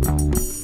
Welcome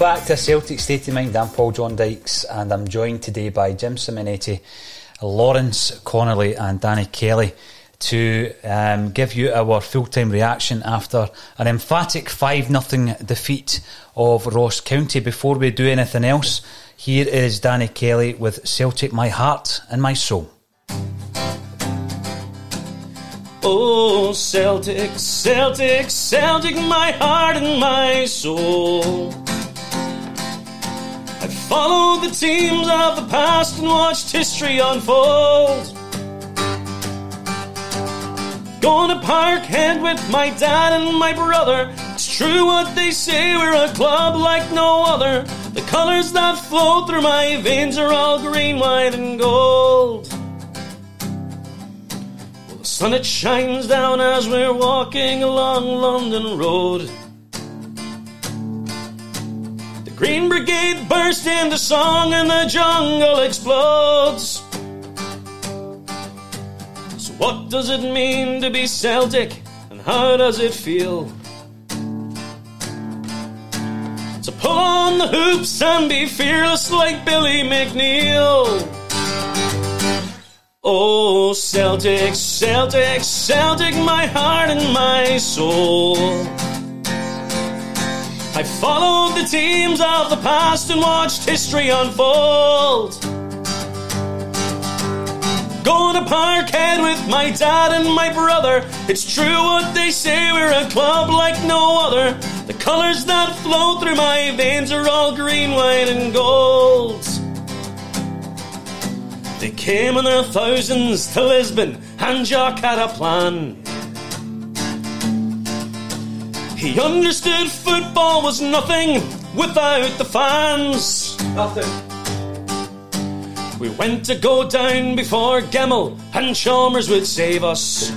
back to Celtic State of Mind. I'm Paul John Dykes and I'm joined today by Jim Simonetti, Lawrence Connolly and Danny Kelly to um, give you our full-time reaction after an emphatic 5-0 defeat of Ross County. Before we do anything else, here is Danny Kelly with Celtic My Heart and My Soul. Oh, Celtic, Celtic, Celtic, my heart and my soul. Followed the teams of the past and watched history unfold. Going to park Parkhead with my dad and my brother. It's true what they say, we're a club like no other. The colours that flow through my veins are all green, white, and gold. The sun it shines down as we're walking along London Road. Green Brigade burst into song and the jungle explodes. So, what does it mean to be Celtic and how does it feel? To pull on the hoops and be fearless like Billy McNeill. Oh, Celtic, Celtic, Celtic, my heart and my soul. I followed the teams of the past and watched history unfold. Going to Parkhead with my dad and my brother. It's true what they say, we're a club like no other. The colours that flow through my veins are all green, white, and gold. They came in their thousands to Lisbon, and Jock had a plan. He understood football was nothing without the fans. Nothing. We went to go down before Gemmell and Chalmers would save us.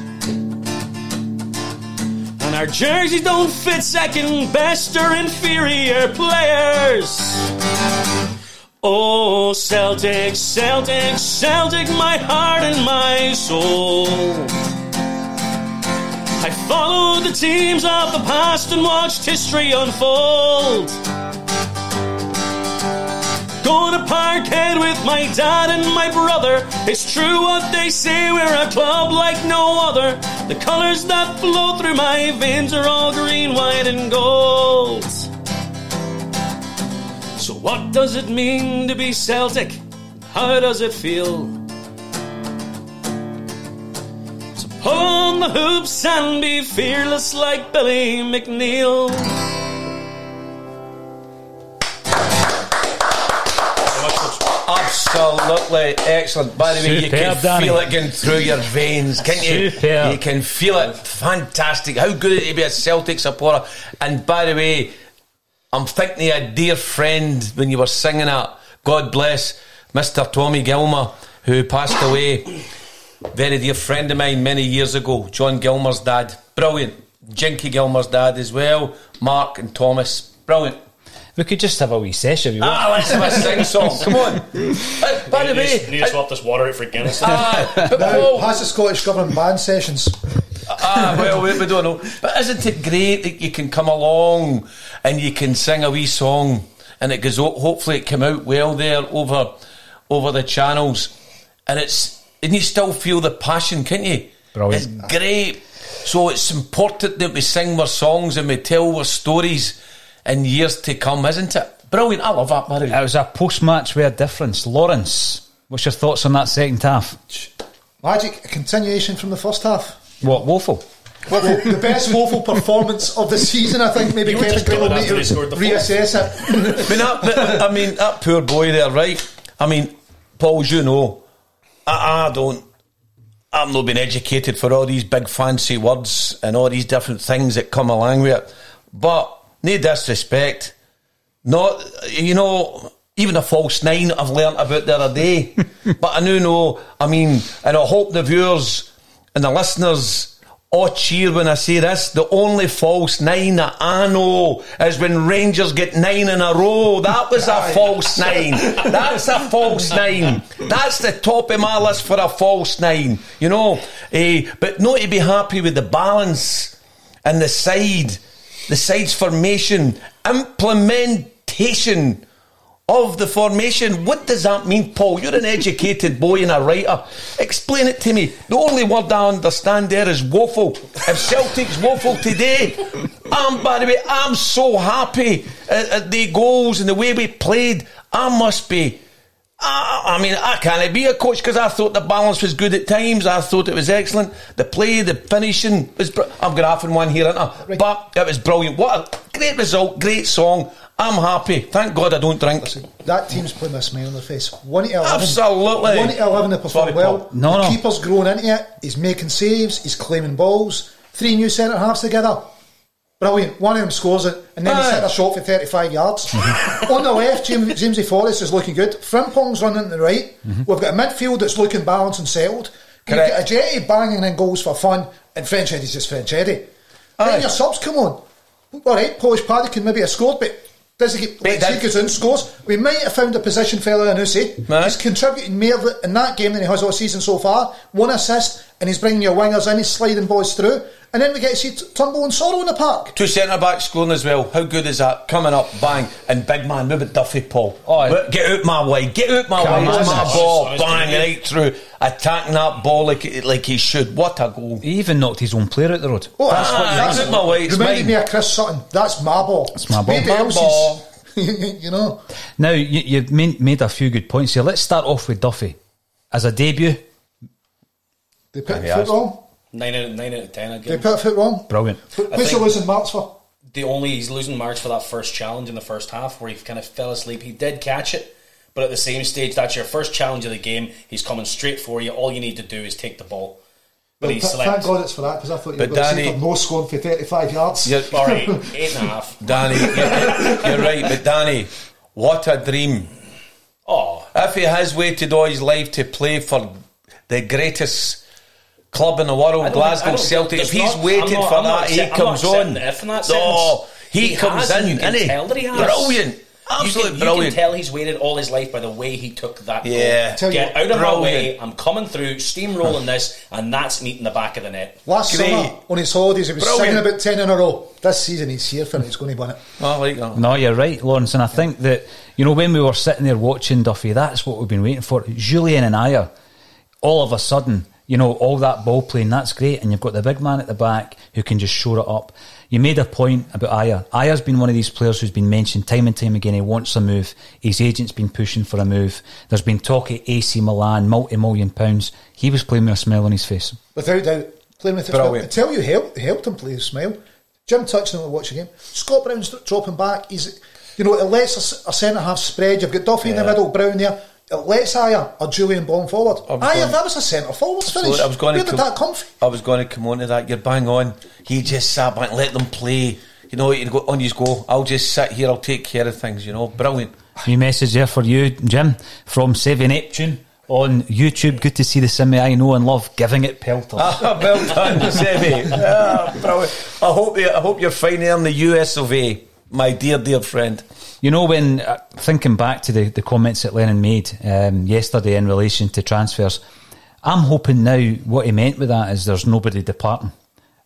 And our jerseys don't fit second best or inferior players. Oh, Celtic, Celtic, Celtic, my heart and my soul. I followed the teams of the past and watched history unfold. Going to Parkhead with my dad and my brother. It's true what they say, we're a club like no other. The colours that flow through my veins are all green, white, and gold. So, what does it mean to be Celtic? How does it feel? On the hoops and be fearless like Billy McNeill. Absolutely excellent. By the way, you can Danny. feel it going through your veins, can't you? Superb. You can feel it. Fantastic. How good it to be a Celtic supporter. And by the way, I'm thinking of a dear friend when you were singing it. God bless Mr. Tommy Gilmer, who passed away. Very dear friend of mine many years ago, John Gilmer's dad. Brilliant. Jinky Gilmer's dad as well. Mark and Thomas. Brilliant. We could just have a wee session if you want. Ah, let's have a sing song. Come on. Uh, by the need to- way, need to swap this water out for Guinness. uh, but Now, Paul, has the Scottish Government banned sessions? ah, well, we, we don't know. But isn't it great that you can come along and you can sing a wee song and it goes, hopefully it came out well there over over the channels and it's, and you still feel the passion, can't you? Brilliant. It's great. So it's important that we sing our songs and we tell our stories in years to come, isn't it? Brilliant. I love that, Murray. It was a post match with a difference. Lawrence, what's your thoughts on that second half? Magic, a continuation from the first half. What, woeful? Well, the best woeful performance of the season, I think. Maybe You were Kevin just Green will need to after they scored the fourth. reassess it. I mean, that, that- I mean, that poor boy there, right? I mean, Paul, as you know, I, I don't. I'm not been educated for all these big fancy words and all these different things that come along with it. But no disrespect, not you know, even a false nine I've learnt about the other day. but I do know. I mean, and I hope the viewers and the listeners all cheer when I say this. The only false nine that I know is when Rangers get nine in a row. That was a false nine. That's a false nine. That's the top of my list for a false nine. You know, eh, but not to be happy with the balance and the side, the side's formation, implementation of the formation. What does that mean, Paul? You're an educated boy and a writer. Explain it to me. The only word I understand there is woeful. If Celtic's woeful today, I'm, by the way, I'm so happy at, at the goals and the way we played. I must be. I, I mean, I can't be a coach because I thought the balance was good at times. I thought it was excellent. The play, the finishing was. Br- I'm graphing one here, aren't I? But it was brilliant. What a great result, great song. I'm happy. Thank God I don't drink. That team's putting a smile on their face. 1 to 11. Absolutely. 1 to 11 they perform well. Paul. No, the no. keeper's grown into it. He's making saves. He's claiming balls. Three new centre halves together. Brilliant. One of them scores it, and then he's Aye. hit a shot for 35 yards. On the left, James, Jamesy Forrest is looking good. Frimpong's running to the right. Mm-hmm. We've got a midfield that's looking balanced and settled. You've Correct. got Ajeti banging in goals for fun, and French Eddie's just French Eddie. Aye. Then your subs come on. All right, Polish Paddy can maybe have scored, but does he get But he like, he did. goes in, scores? We might have found a position fella in Usi. He's contributing more in that game than he has all season so far. One assist, and he's bringing your wingers in, he's sliding boys through. And then we get to see Turnbull and Soro in the park. Two centre backs scoring as well. How good is that? Coming up, bang, and big man, move it Duffy, Paul. Oh, get out my way, get out my Come way. on, It's my man. ball, Nice, bang right through, attacking that ball like like he should. What a goal! He even knocked his own player out the road. Oh, That's ah, what- that's it, my way, it's reminded mine. me of Chris Sutton. That's my ball. That's my ball. Maybe My else's. ball. you know. Now, you, you've made, made a few good points here. Let's start off with Duffy. As a debut, They put He foot has. wrong. Nine out of nine out of ten. I'd They give him. put a foot wrong. brilliant. Who's I he think- losing marks for? the only he's losing marks for that first challenge in the first half where he kind of fell asleep. He did catch it, but at the same stage, that's your first challenge of the game. He's coming straight for you. All you need to do is take the ball. But he Th- slept. Thank God it's for that because I thought you But were going to Danny- say for no scoring for 35 yards. You're, All right, eight and a half. Danny, you're, you're right, but Danny, what a dream! Oh, If he has waited all his life to play for the greatest club in the world, Glasgow think- Celtic, if he's not- waited I'm not- for I'm not that, he accept- I'm comes accepting on. if in that no, he, He comes has, in, and you can innit? tell that he has. Brilliant, you absolutely can, you can tell he's waited all his life by the way he took that Yeah. goal. Get what, out of my way. I'm coming through, steamrolling this, and that's meeting the back of the net. Last Great. summer, on his holidays, he was Brilliant. singing about 10 in a row. This season, he's here for it. He's going to win it. I like that. No, you're right, Lawrence. And I think that, you know, when we were sitting there watching Duffy, that's what we've been waiting for. Jullien and Ajer, all of a sudden, You know, all that ball playing, that's great. And you've got the big man at the back who can just shore it up. You made a point about Ajer. Ajer's been one of these players who's been mentioned time and time again. He wants a move. His agent's been pushing for a move. There's been talk at AC Milan, multi million pounds. He was playing with a smile on his face. Without doubt, playing with a smile. I tell you, helped helped him play with smile. Jim touched on it watching him. Scott Brown's dropping back. He's, you know, it lets a, s- a centre half spread. You've got Duffy in the middle, Brown there. It lets Ajer or Jullien Bond forward. I was Ajer, going- that was a centre forward finish. I was going Where to did com- that come from? I was going to come on to that. You're bang on. He just sat back, let them play. You know, you go on you go. I'll just sit here. I'll take care of things. You know, brilliant. New message there for you, Jim, from Seven Neptune on YouTube. Good to see the Simi I know and love giving it pelters. Ah, well done, Sevi. Ah, brilliant. I hope you, I hope you're fine there in the US of A, my dear, dear friend. You know, when uh, thinking back to the, the comments that Lennon made um, yesterday in relation to transfers, I'm hoping now what he meant with that is there's nobody departing.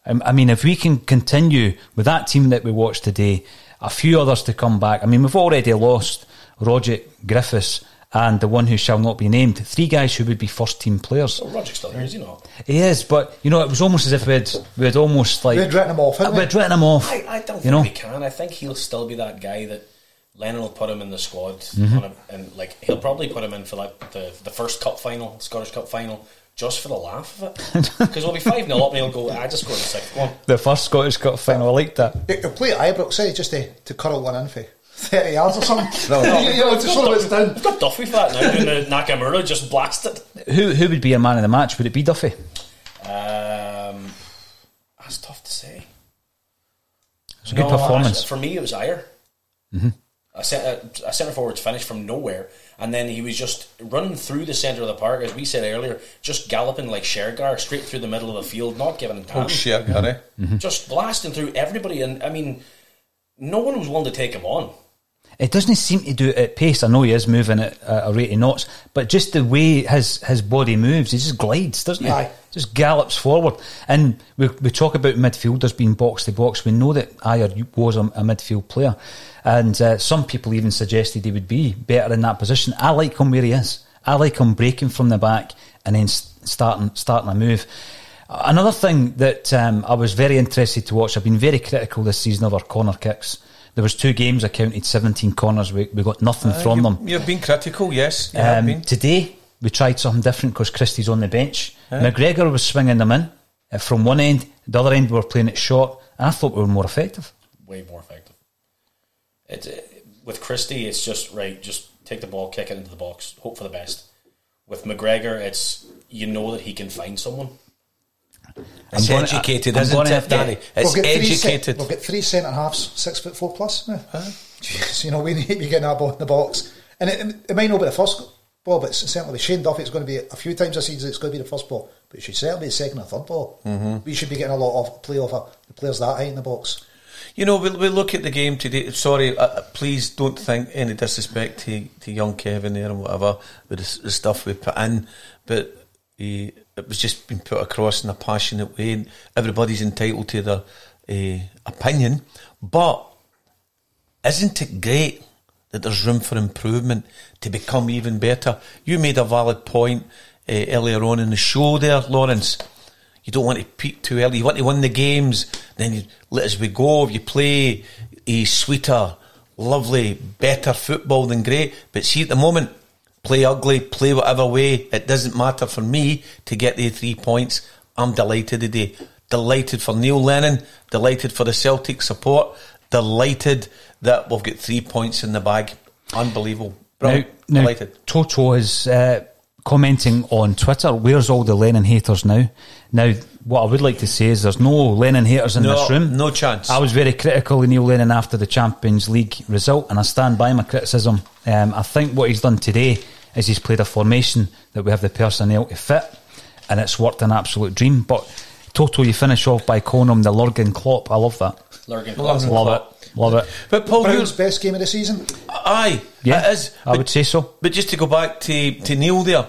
Um, I mean, if we can continue with that team that we watched today, a few others to come back. I mean, we've already lost Rogic Griffiths and the one who shall not be named. Three guys who would be first team players. Oh, Rogic's still here, is he not? He is, but you know, it was almost as if we had we had almost like We'd written him off, hadn't we? We'd written him off. I, I don't you think know, we can. I think he'll still be that guy that Lennon will put him in the squad, Mm-hmm. on a, and like he'll probably put him in for like the the first cup final, Scottish Cup final, just for the laugh of it. Because we'll be five 0 up, and he'll go, "I just scored the sixth one." the first Scottish Cup final. I like that. He'll play at Ibrox, eh, just to, to curl one in for 30 yards or something. No, you know, to show them it's done. We've got Duffy for that now, doing the Nakamura just blasted. Who who would be a man of the match? Would it be Duffy? Um, that's tough to say. It's a good performance. actually, For me, it was Ajer. A, cent- a centre forward's finished from nowhere, and then he was just running through the centre of the park, as we said earlier, just galloping like Shergar straight through the middle of the field, not giving a damn. Oh, shit, Gary. Mm-hmm. Just blasting through everybody, and I mean, no one was willing to take him on. It doesn't seem to do it at pace. I know he is moving at a rate of knots, but just the way his his body moves, he just glides, doesn't he? Aye. Just gallops forward. And we, we talk about midfielders being box to box. We know that Ajer was a, a midfield player, and uh, some people even suggested he would be better in that position. I like him where he is. I like him breaking from the back and then starting starting a move. Another thing that um, I was very interested to watch. I've been very critical this season of our corner kicks. There was two games I counted 17 corners. We, we got nothing from you, them. You've been critical, yes. You have Um, been. today we tried something different because Christie's on the bench. McGregor was swinging them in uh, from one end. The other end we were playing it short, and I thought we were more effective. Way more effective. It, it, with Christie, it's just right. Just take the ball, kick it into the box, hope for the best. With McGregor, it's you know that he can find someone. It's gonna- educated, I'm isn't gonna it, have to- Danny? It's We've got three cent- educated. we've got three centre halves, six foot four plus now. Jesus, you know, we need to be getting that ball in the box. And it, it might not be the first ball, but it's certainly with Shane Duffy, it's going to be a few times this season, it's going to be the first ball. But it should certainly be the second or third ball. Mm-hmm. We should be getting a lot of play off of the players that high in the box. You know, we we look at the game today. Sorry, uh, please don't think any disrespect to, to young Kevin there and whatever with the, the stuff we put in, but he, it was just been put across in a passionate way. And everybody's entitled to their uh, opinion, but isn't it great that there's room for improvement to become even better? You made a valid point uh, earlier on in the show there, Lawrence. You don't want to peak too early. You want to win the games. Then you let as we go. If you play a sweeter, lovely, better football than great. But see, at the moment, play ugly, play whatever way. It doesn't matter for me to get the three points. I'm delighted today. Delighted for Neil Lennon. Delighted for the Celtic support. Delighted that we've got three points in the bag. Unbelievable. Brilliant. Now, now delighted. Toto is uh, commenting on Twitter. Where's all the Lennon haters now? Now, what I would like to say is there's no Lennon haters in No, this room. no chance. I was very critical of Neil Lennon after the Champions League result, and I stand by my criticism. Um, I think what he's done today is he's played a formation that we have the personnel to fit, and it's worked an absolute dream. But Toto, you finish off by calling him the Lurgan Klopp. I love that. Lurgan Love Klopp. Love it. Love it. But Paul, Brown's best game of the season. aye, Yeah, it is. I But- would say so. But just to go back to, to Neil there,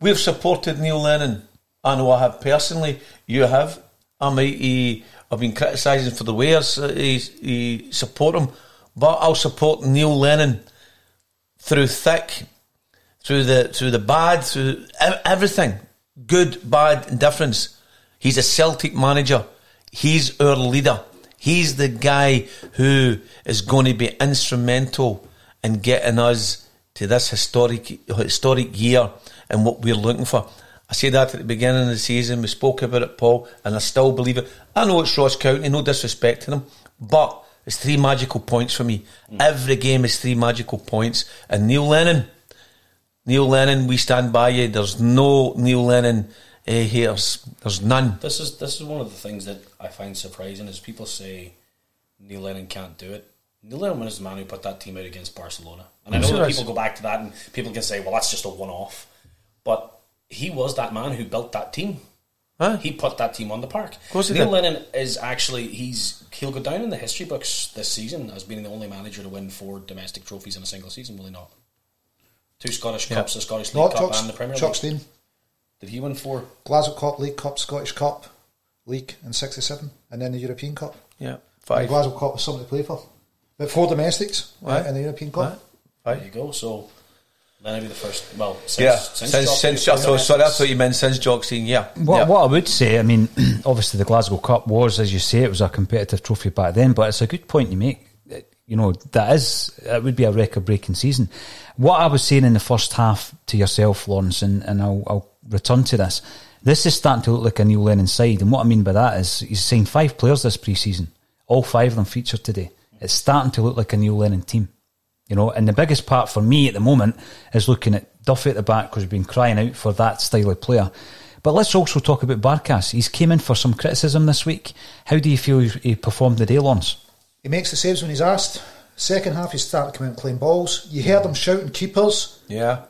we've supported Neil Lennon. I know I have personally. You have. I might. He, I've been criticising for the ways uh, he, he support him, but I'll support Neil Lennon through thick, through the through the bad, through everything, good, bad, indifference. He's a Celtic manager. He's our leader. He's the guy who is going to be instrumental in getting us to this historic historic year and what we're looking for. I said that at the beginning of the season. We spoke about it, Paul, and I still believe it. I know it's Ross County, no disrespect to them, but it's three magical points for me. Every game is three magical points. And Neil Lennon, Neil Lennon, we stand by you. There's no Neil Lennon uh, haters. There's none. This is this is one of the things that I find surprising is people say Neil Lennon can't do it. Neil Lennon was the man who put that team out against Barcelona, and I know Sure that people go back to that and people can say, "Well, that's just a one-off," but he was that man who built that team. Huh? He put that team on the park. Of course he Neil did. Lennon is actually he's he'll go down in the history books this season as being the only manager to win four domestic trophies in a single season. Will he not? Two Scottish Cups, the Scottish League Not Cup, Chuck, and the Premier Chuck League. Stein, Did he win four? Glasgow Cup, League Cup, Scottish Cup, League in '67, and then the European Cup. Yeah, The five. Glasgow Cup was something to play for. But four domestics uh, Right. in the European Cup. There you go. So Lennon be the first. Well, since, Yeah, since, since, since, Stein, I thought, sorry, I thought you meant since Jock Stein, yeah. What, yeah. what I would say, I mean, obviously the Glasgow Cup was, as you say, it was a competitive trophy back then, but it's a good point you make. You know, that is, it would be a record breaking season. What I was saying in the first half to yourself, Lawrence, and, and I'll, I'll return to this, this is starting to look like a Neil Lennon side. And what I mean by that is he's signed five players this pre season. All five of them featured today. It's starting to look like a Neil Lennon team. You know, and the biggest part for me at the moment is looking at Duffy at the back because we've been crying out for that style of player. But let's also talk about Barkas. He's came in for some criticism this week. How do you feel he he performed the day, Lawrence? He makes the saves when he's asked. Second half, he's starting to come out and claim balls. You heard him shouting keepers. Yeah.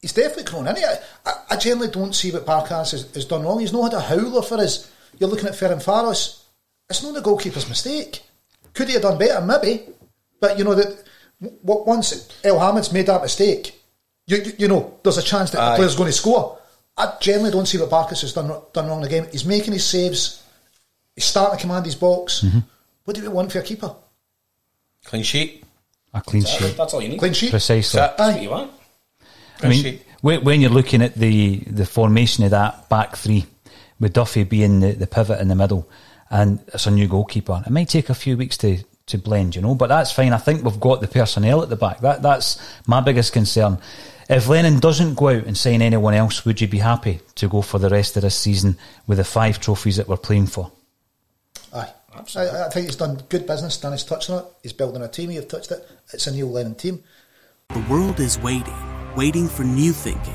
He's definitely grown in it. I, I generally don't see what Barkas has, has done wrong. He's not had a howler for us. You're looking at Ferencváros. It's not the goalkeeper's mistake. Could he have done better? Maybe. But you know that w- once Elhamed's made that mistake, you, you, you know there's a chance that Aye. the player's going to score. I generally don't see what Barkas has done done wrong in the game. He's making his saves. He's starting to command his box. Mm-hmm. What do we want for a keeper? Clean sheet. A clean That's, sheet. that's all you need. Clean sheet. Precisely. That's That's what you want. I Clean mean, sheet. when, when you're looking at the, the formation of that back three, with Duffy being the, the pivot in the middle, and it's a new goalkeeper, it might take a few weeks to, to blend, you know, but that's fine. I think we've got the personnel at the back. That That's my biggest concern. If Lennon doesn't go out and sign anyone else, would you be happy to go for the rest of this season with the five trophies that we're playing for? Aye. I, I think he's done good business. Danny's touched on it. He's building a team. You've touched it. It's a Neil Lennon team. The world is waiting, waiting for new thinking,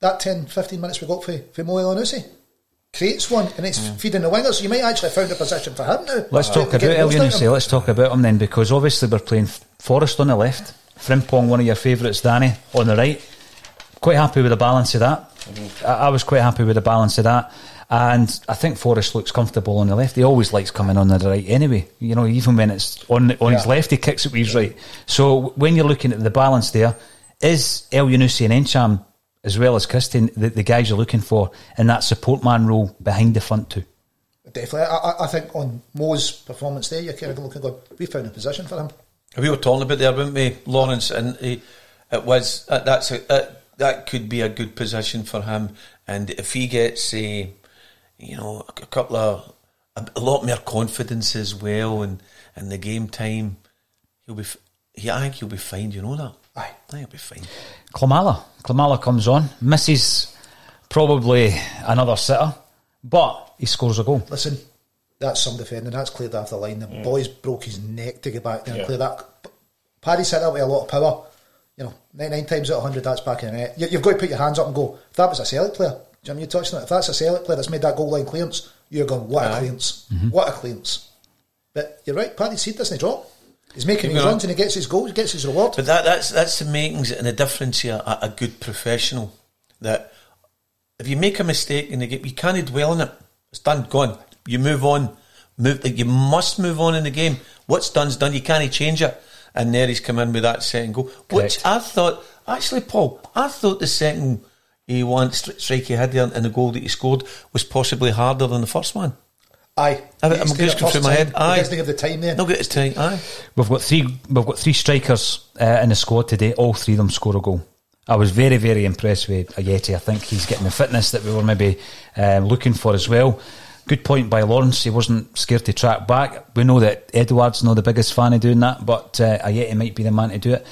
That 10, 15 minutes we got for, for Mo Elyounoussi creates one and it's feeding the wingers. You might actually have found a position for him now. Let's To- talk about get the most out of Elyounoussi. him. Let's talk about him then, because obviously we're playing Forrest on the left, Frimpong, one of your favourites, Danny, on the right. Quite happy with the balance of that. Mm-hmm. I, I was quite happy with the balance of that. And I think Forrest looks comfortable on the left. He always likes coming on the right anyway. You know, even when it's on on his left, he kicks it with his right. So when you're looking at the balance there, is Elyounoussi and Ntcham, as well as Christian, the, the guys you're looking for in that support man role behind the front two? Definitely. I, I- I think on Mo's performance there, you're kind of looking, going, we found a position for him. We were talking about there, weren't we, Lawrence? And he, it was uh, that's a, uh, that could be a good position for him. And if he gets a, you know, a couple of a, a lot more confidence as well, and and the game time, he'll be. f- Yeah, I think he'll be fine. You know that. Aye. I think he'll be fine. Klimala. Klimala comes on, misses probably another sitter, but he scores a goal. Listen, that's some defending. That's cleared off the line. The mm. boys broke his neck to get back there and Yeah. clear that. Paddy set that with a lot of power. You know, 99 times out of 100, that's back in the net. You, you've got to put your hands up and go, if that was a Celtic player, Jim, you touched on it. If that's a Celtic player that's made that goal line clearance, you're going, what a Aye. clearance. Mm-hmm. What a clearance. But you're right, Paddy's seat doesn't drop. He's making his runs and he gets his goals, he gets his reward. But that that's that's the makings and the difference here. A, a good professional that if you make a mistake in the game, you can't dwell on it. It's done, gone. You move on. Move. Like you must move on in the game. What's done's done. You can't change it. And there he's come in with that second goal, which I thought actually, Paul. I thought the second he one stri- strike he had there and the goal that he scored was possibly harder than the first one. Aye. I- I'm just doing going through my head. Aye. He doesn't give the time then. No get his time. Aye. We've got three. We've got three strikers uh, in the squad today. All three of them score a goal. I was very, very impressed with Ajeti. I think he's getting the fitness that we were maybe um, looking for as well. Good point by Lawrence. He wasn't scared to track back. We know that Edward's not the biggest fan of doing that, but uh, Ajeti might be the man to do it.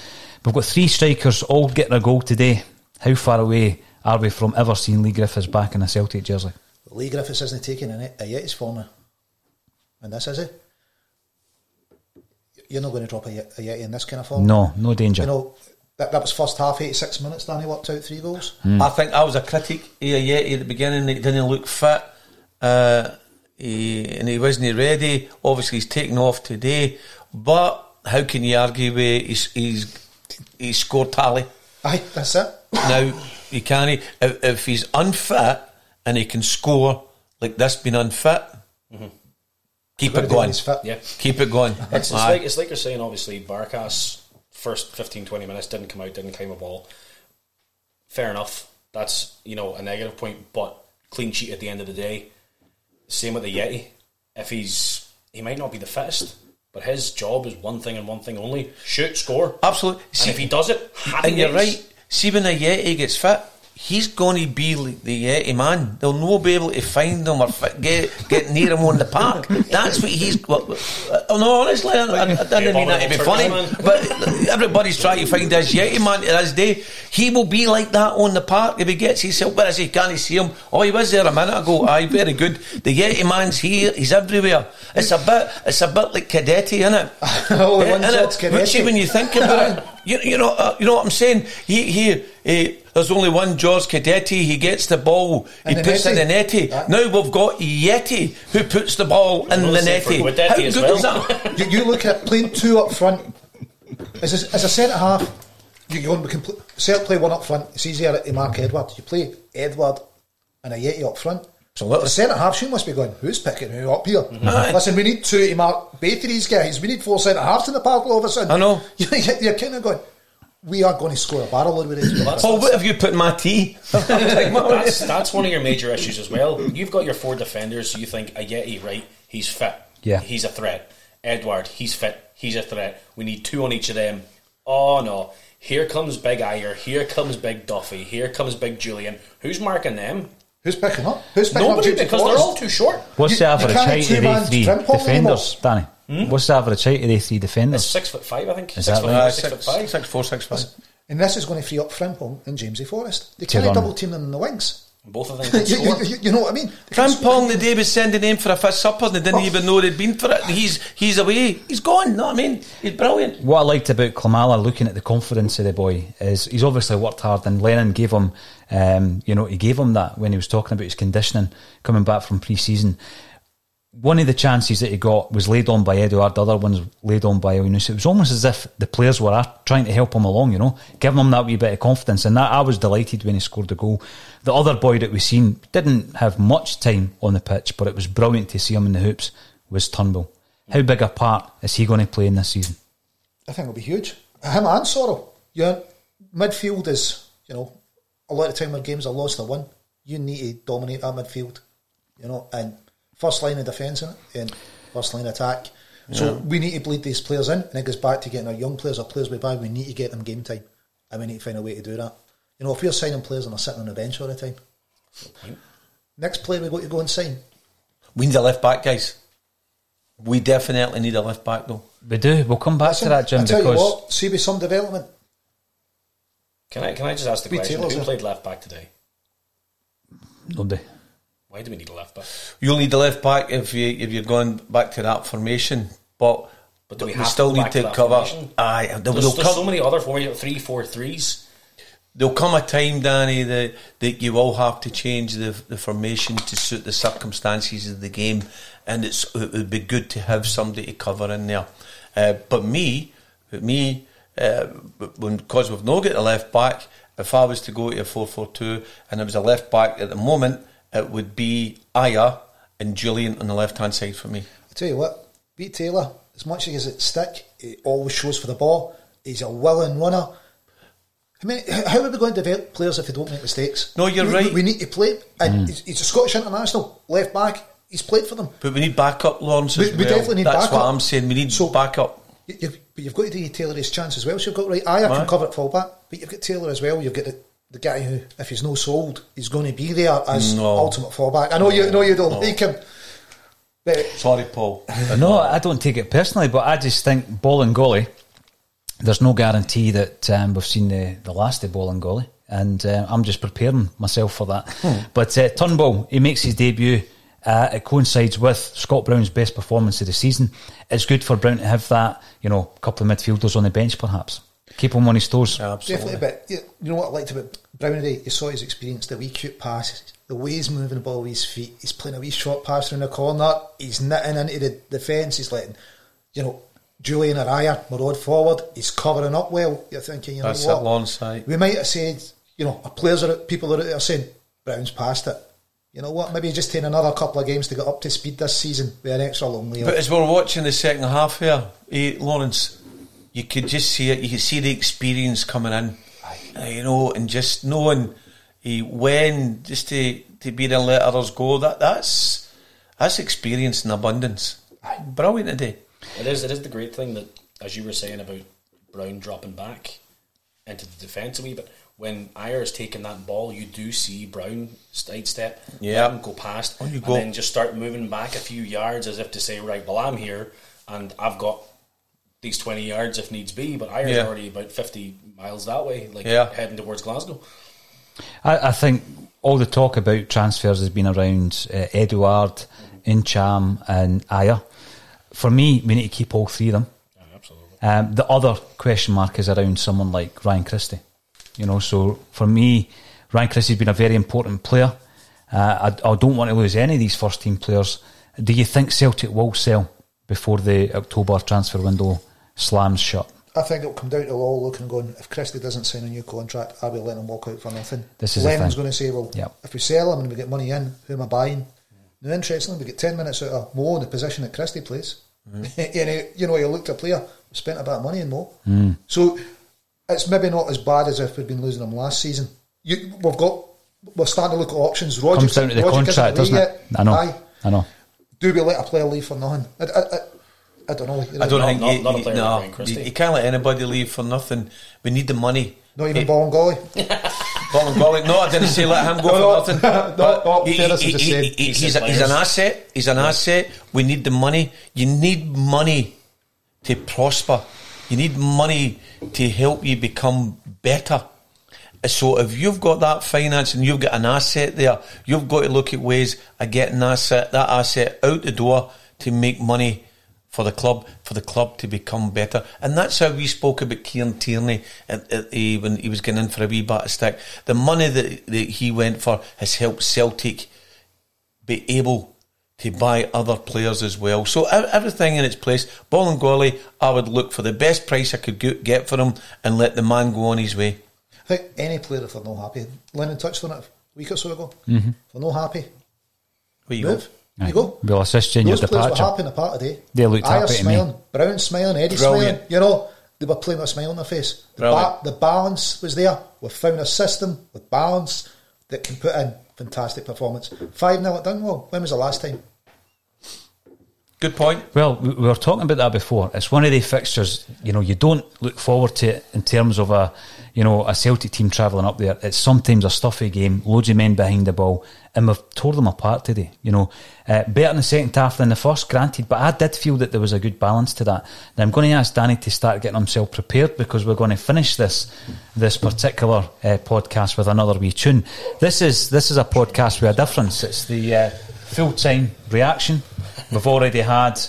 We've got three strikers all getting a goal today. How far away are we from ever seeing Leigh Griffiths back in a Celtic jersey? Leigh Griffiths isn't taking a Yetis for me. And this is it. You're not going to drop a, Ye- a Yeti in this kind of form. No, no danger. You know, that, that was first half, 86 minutes, Danny worked out three goals. I think I was a critic of Yeti at the beginning. He didn't look fit, uh, he, and he wasn't ready. Obviously, he's taken off today. But how can you argue with his his, his score tally? Aye, that's it. now he can't. If, if he's unfit and he can score like this, being unfit, mm-hmm. keep Gotta it going. fit. Yeah. Keep it going. It's, it's like it's like you're saying. Obviously, Barkas first 15, 20 minutes didn't come out, didn't claim a ball. Fair enough. That's you know a negative point, but clean sheet at the end of the day. Same with the Yeti. If he's he might not be the fittest, but his job is one thing and one thing only: shoot, score. Absolutely. And if he does it, and you're right. See, when a Yeti gets fit, he's going to be like the Yeti man. They'll no be able to find him or fi- get get near him on the park. That's what he's. Well, uh, no, honestly, I, I, I didn't mean that to be funny, but everybody's trying to find his Yeti man to this day. He will be like that on the park if he gets himself. Where is he? Can he see him? Oh, he was there a minute ago. Aye, very good. The Yeti man's here. He's everywhere. It's a bit. It's a bit like Cadetti, isn't it? Oh, the one Innit? job's Cadetti. see, when you think about it, you, you know, uh, you know what I'm saying. He, he, eh, there's only one George Cadetti. He gets the ball, he the puts it in the netty. netty. Aye. Now we've got Yeti who puts the ball in the same netty. How good well. is that? you, you look at playing two up front as a, as a centre half. You go and we can play, Celtic play one up front. It's easier to mark Edward. You play Edward and a Yeti up front. Absolutely. The centre half, she must be going. Who's picking who up here? Aye. Listen, we need two to mark both of these guys. We need four centre halves in the park all of a sudden. I know. You're, you're kind of going. We are going to score a barrel with it. Paul, what have you put in my tea? that's that's one of your major issues as well. You've got your four defenders. So you think a Yeti, right? He's fit. Yeah. he's a threat. Edward, he's fit. He's a threat. We need two on each of them. Oh no! Here comes Big Ajer. Here comes Big Duffy. Here comes Big Jullien. Who's marking them? Who's picking up? Who's picking Nobody, up James because they're all too short. What's You- the you average height of the man three Frimpong defenders, Danny? What's the average height of the three defenders? Six foot five, I think. Is six that foot right? four, six, six, foot five. six, four, six, five. And this is going to free up Frimpong and Jamesy Forrest. They To can't double team them in the wings. Both of them you, you, you, you know what I mean? They Frimpong the day was sending him for a first supper and they didn't Oh. even know they'd been for it. He's he's away. He's gone. Know what I mean? He's brilliant. What I liked about Klimala, looking at the confidence of the boy, is he's obviously worked hard, and Lennon gave him, um, you know, he gave him that when he was talking about his conditioning coming back from pre-season. One of the chances that he got was laid on by Eduard, the other one's laid on by Yunus. It was almost as if the players were trying to help him along, you know, giving him that wee bit of confidence. And that I was delighted when he scored the goal. The other boy that we seen didn't have much time on the pitch, but it was brilliant to see him in the hoops. Was Turnbull? How big a part is he going to play in this season? I think it'll be huge. Him and Soro. Your midfield is, you know, a lot of time when games are lost or won, you need to dominate that midfield, you know, and first line of defence in it and first line attack. So we need to bleed these players in, and it goes back to getting our young players or players we buy. We need to get them game time, and we need to find a way to do that. You know, if we're signing players and they're sitting on the bench all the time, next player we got to go and sign. We need a left back, guys. We definitely need a left back though. We do. We'll come back Listen, to that, Jim, I tell you what, see with some development, Can I can I just ask the question? Who played left back today? nobody. Why do we need a left back? You'll need a left back if you if you're going back to that formation, but But we we to still go need to to cover. formation? Aye, there, There's, will there's come, so many other formations, three, four, threes. there'll come a time, Danny, that, that you will have to change the, the formation to suit the circumstances of the game, and it's it would be good to have somebody to cover in there. Uh, but me, me, uh, when because we've not got a left back, if I was to go to a 4 4 2 and there was a left back at the moment, it would be Ajer and Julian on the left hand side for me. I tell you what, beat Taylor, as much as it stick, he always shows for the ball. He's a willing runner. I mean, how are we going to develop players if they don't make mistakes? No, you're We- right. We need to play, and hmm. he's, he's a Scottish international left back. He's played for them. But we need backup, Lawrence, We- as we well. definitely need That's backup. what I'm saying. We need So- backup. You, you've, but you've got to do Taylor his chance as well. So you've got right. Aya Aye. can cover at fullback, but you've got Taylor as well. You've got the, the guy who, if he's no sold, he's going to be there as No. ultimate fallback. I know you know you don't like him. But Sorry, Paul. No, I don't take it personally, but I just think Bolingoli. There's no guarantee that um, we've seen the, the last of Bolingoli, and uh, I'm just preparing myself for that. But uh, Turnbull, he makes his debut. Uh, it coincides with Scott Brown's best performance of the season. It's good for Brown to have that, you know, couple of midfielders on the bench, perhaps keep him on his toes. Absolutely. Definitely, but you you know what I liked about Brown today? You saw his experience, the wee cute passes, the way he's moving the ball with his feet. He's playing a wee short pass around the corner. He's knitting into the defence. He's letting, you know, Jullien Araya maraud forward. He's covering up well. You're thinking, you know That's what? it, Lawrence. We might have said, you know, our players are people are out there saying Brown's past it. You know what? Maybe just take another couple of games to get up to speed this season with an extra long way. But off. as we're watching the second half here, eh, Lawrence, you could just see it. You could see the experience coming in, uh, you know, and just knowing eh, when just to to be there and let others go. That that's that's experience in abundance. Brilliant today. It is. It is the great thing that, as you were saying about Brown dropping back into the defence a wee bit. When Ajer's taking that ball, you do see Brown sidestep, Yeah. let him go past, On you and go. then just start moving back a few yards as if to say, right, well, I'm here and I've got these twenty yards if needs be. But Ayer's Yeah. already about fifty miles that way, like Yeah. heading towards Glasgow. I, I think all the talk about transfers has been around uh, Eduard, Ntcham, and Ajer. For me, we need to keep all three of them. absolutely. Um, the other question mark is around someone like Ryan Christie. You know, so for me, Ryan Christie's been a very important player. Uh, I, I don't want to lose any of these first team players. Do you think Celtic will sell before the October transfer window slams shut? I think it'll come down to all looking and going, if Christie doesn't sign a new contract, I'll be letting him walk out for nothing. This is Lennon's going to say, well, Yep. if we sell him and we get money in, who am I buying? Now, interestingly, we get 10 minutes out of Mo in the position that Christie plays. Mm-hmm. and, he- you know, you looked at a player, spent a bit of money in Mo. Mm. So it's maybe not as bad as if we'd been losing him last season. You, we've got, we're starting to look at options. Rogic, Comes down to the Rogic contract, doesn't it? I know. Aye. I know. Do we let a player leave for nothing? I, I, I, I don't know. I don't Not- think not- you, not a player no, like Ryan Christie. you, you can't let anybody leave for nothing. We need the money. Not even Bolingoli. Bolingoli. No, I didn't say let him go No, for no. nothing. No, no, he- he- he- same. he- He He's, a, he's an asset. He's an asset. We need the money. You need money to prosper. You need money to help you become better. So if you've got that finance and you've got an asset there, you've got to look at ways of getting asset that asset out the door to make money for the club, for the club to become better. And that's how we spoke about Kieran Tierney at, at, eh, when he was getting in for a wee bat of stick. The money that, that he went for has helped Celtic be able to buy other players as well. So everything in its place. Bolingoli, I would look for the best price I could get for him and let the man go on his way. I think any player, if they're not happy, Lennon touched on it a week or so ago. Mm-hmm. If they're not happy, Where you move. go? There you go. We'll assist you in your Those players were happy in the part today. They looked Ajer happy to me. smiling, Brown smiling, Eddie Brilliant. smiling. You know, they were playing with a smile on their face. The, ba- the balance was there. We've found a system with balance that can put in fantastic performance. 5 0 at Dingwall. When was the last time? Good point. Well, we we were talking about that before. It's one of the fixtures, you know, you don't look forward to it in terms of a, you know, a Celtic team travelling up there. It's sometimes a stuffy game, loads of men behind the ball, and we've tore them apart today. You know, uh, better in the second half than the first, granted, but I did feel that there was a good balance to that. Now I'm going to ask Danny to start getting himself prepared because we're going to finish this this particular uh, podcast with another wee tune. This is this is a podcast with a difference. It's the uh, full time reaction. We've already had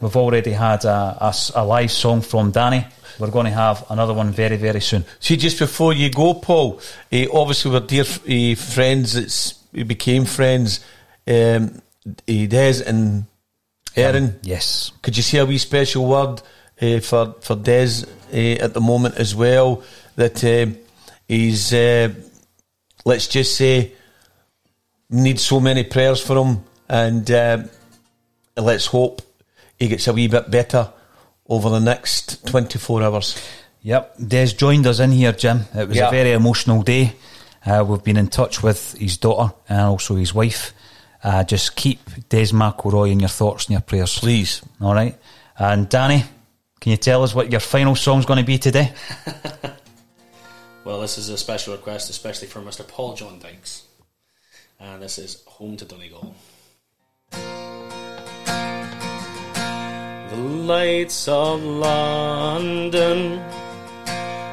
we've already had a, a a live song from Danny. We're going to have another one very very soon. See, just before you go, Paul, eh, obviously we're dear eh, friends. It's, we became friends. Um, eh, Des and Erin. Yes. Could you say a wee special word uh, for for Des uh, at the moment as well? That He's, uh, let's just say, need so many prayers for him, and uh, let's hope he gets a wee bit better over the next 24 hours. Yep, Des joined us in here, Jim. It was Yeah. a very emotional day. Uh, we've been in touch with his daughter and also his wife. Uh, just keep Des McElroy in your thoughts and your prayers. Please. All right. And Danny, can you tell us what your final song's going to be today? Well, this is a special request, especially for Mr. Paul John Dykes. And this is Home to Donegal. Lights of London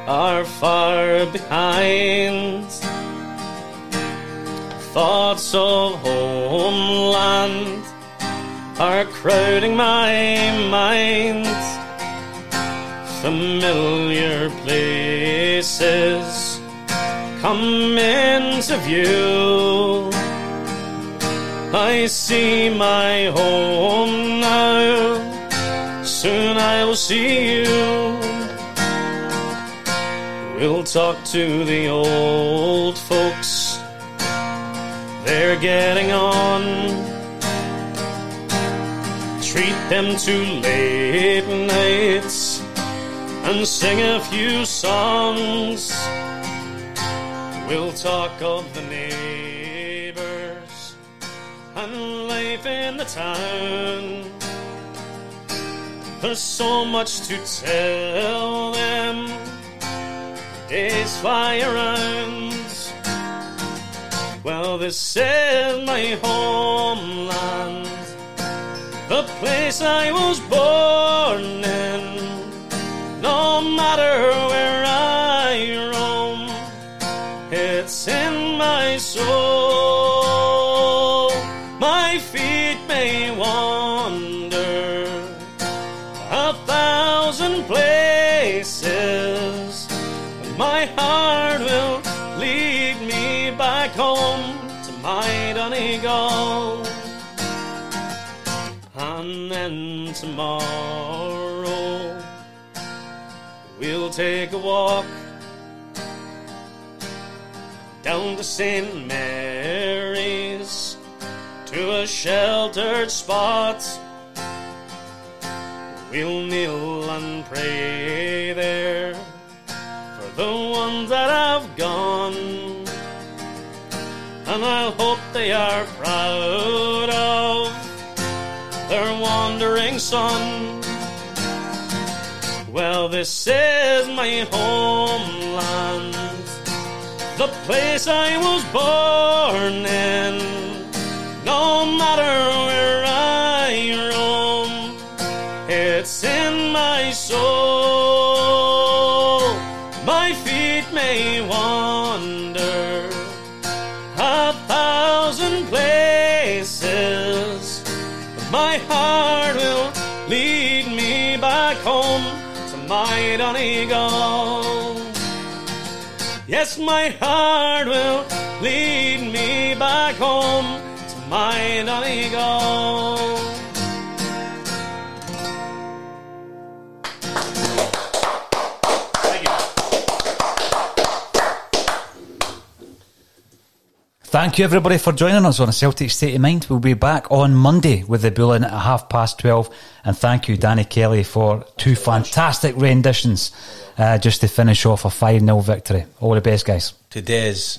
are far behind. Thoughts of homeland are crowding my mind familiar places come into view. I see my home now, soon I will see you. We'll talk to the old folks, they're getting on treat them to late nights and sing a few songs. We'll talk of the neighbors and life in the town. There's so much to tell them. Days fly around. Well, this is my homeland the place I was born in. Take a walk down to St. Mary's to a sheltered spot. We'll kneel and pray there for the ones that have gone. And I'll hope they are proud of their wandering son. Well, this is my homeland, the place I was born in. No matter My heart will lead me back home to my Donegal. Thank you, everybody, for joining us on a Celtic State of Mind. We'll be back on Monday with the Bulletin at half past 12. And thank you, Danny Kelly, for two fantastic renditions uh, just to finish off a 5 0 victory. All the best, guys. Today's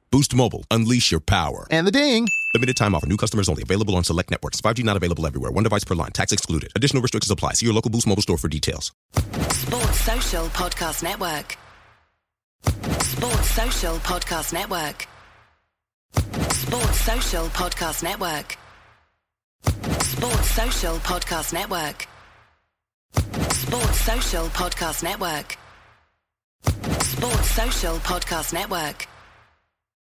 Boost Mobile. Unleash your power. And the ding. Limited time offer. New customers only. Available on select networks. 5G not available everywhere. One device per line. Tax excluded. Additional restrictions apply. See your local Boost Mobile store for details. Sports Social Podcast Network. Sports Social Podcast Network. Sports Social Podcast Network. Sports Social Podcast Network. Sports Social Podcast Network. Sports Social Podcast Network.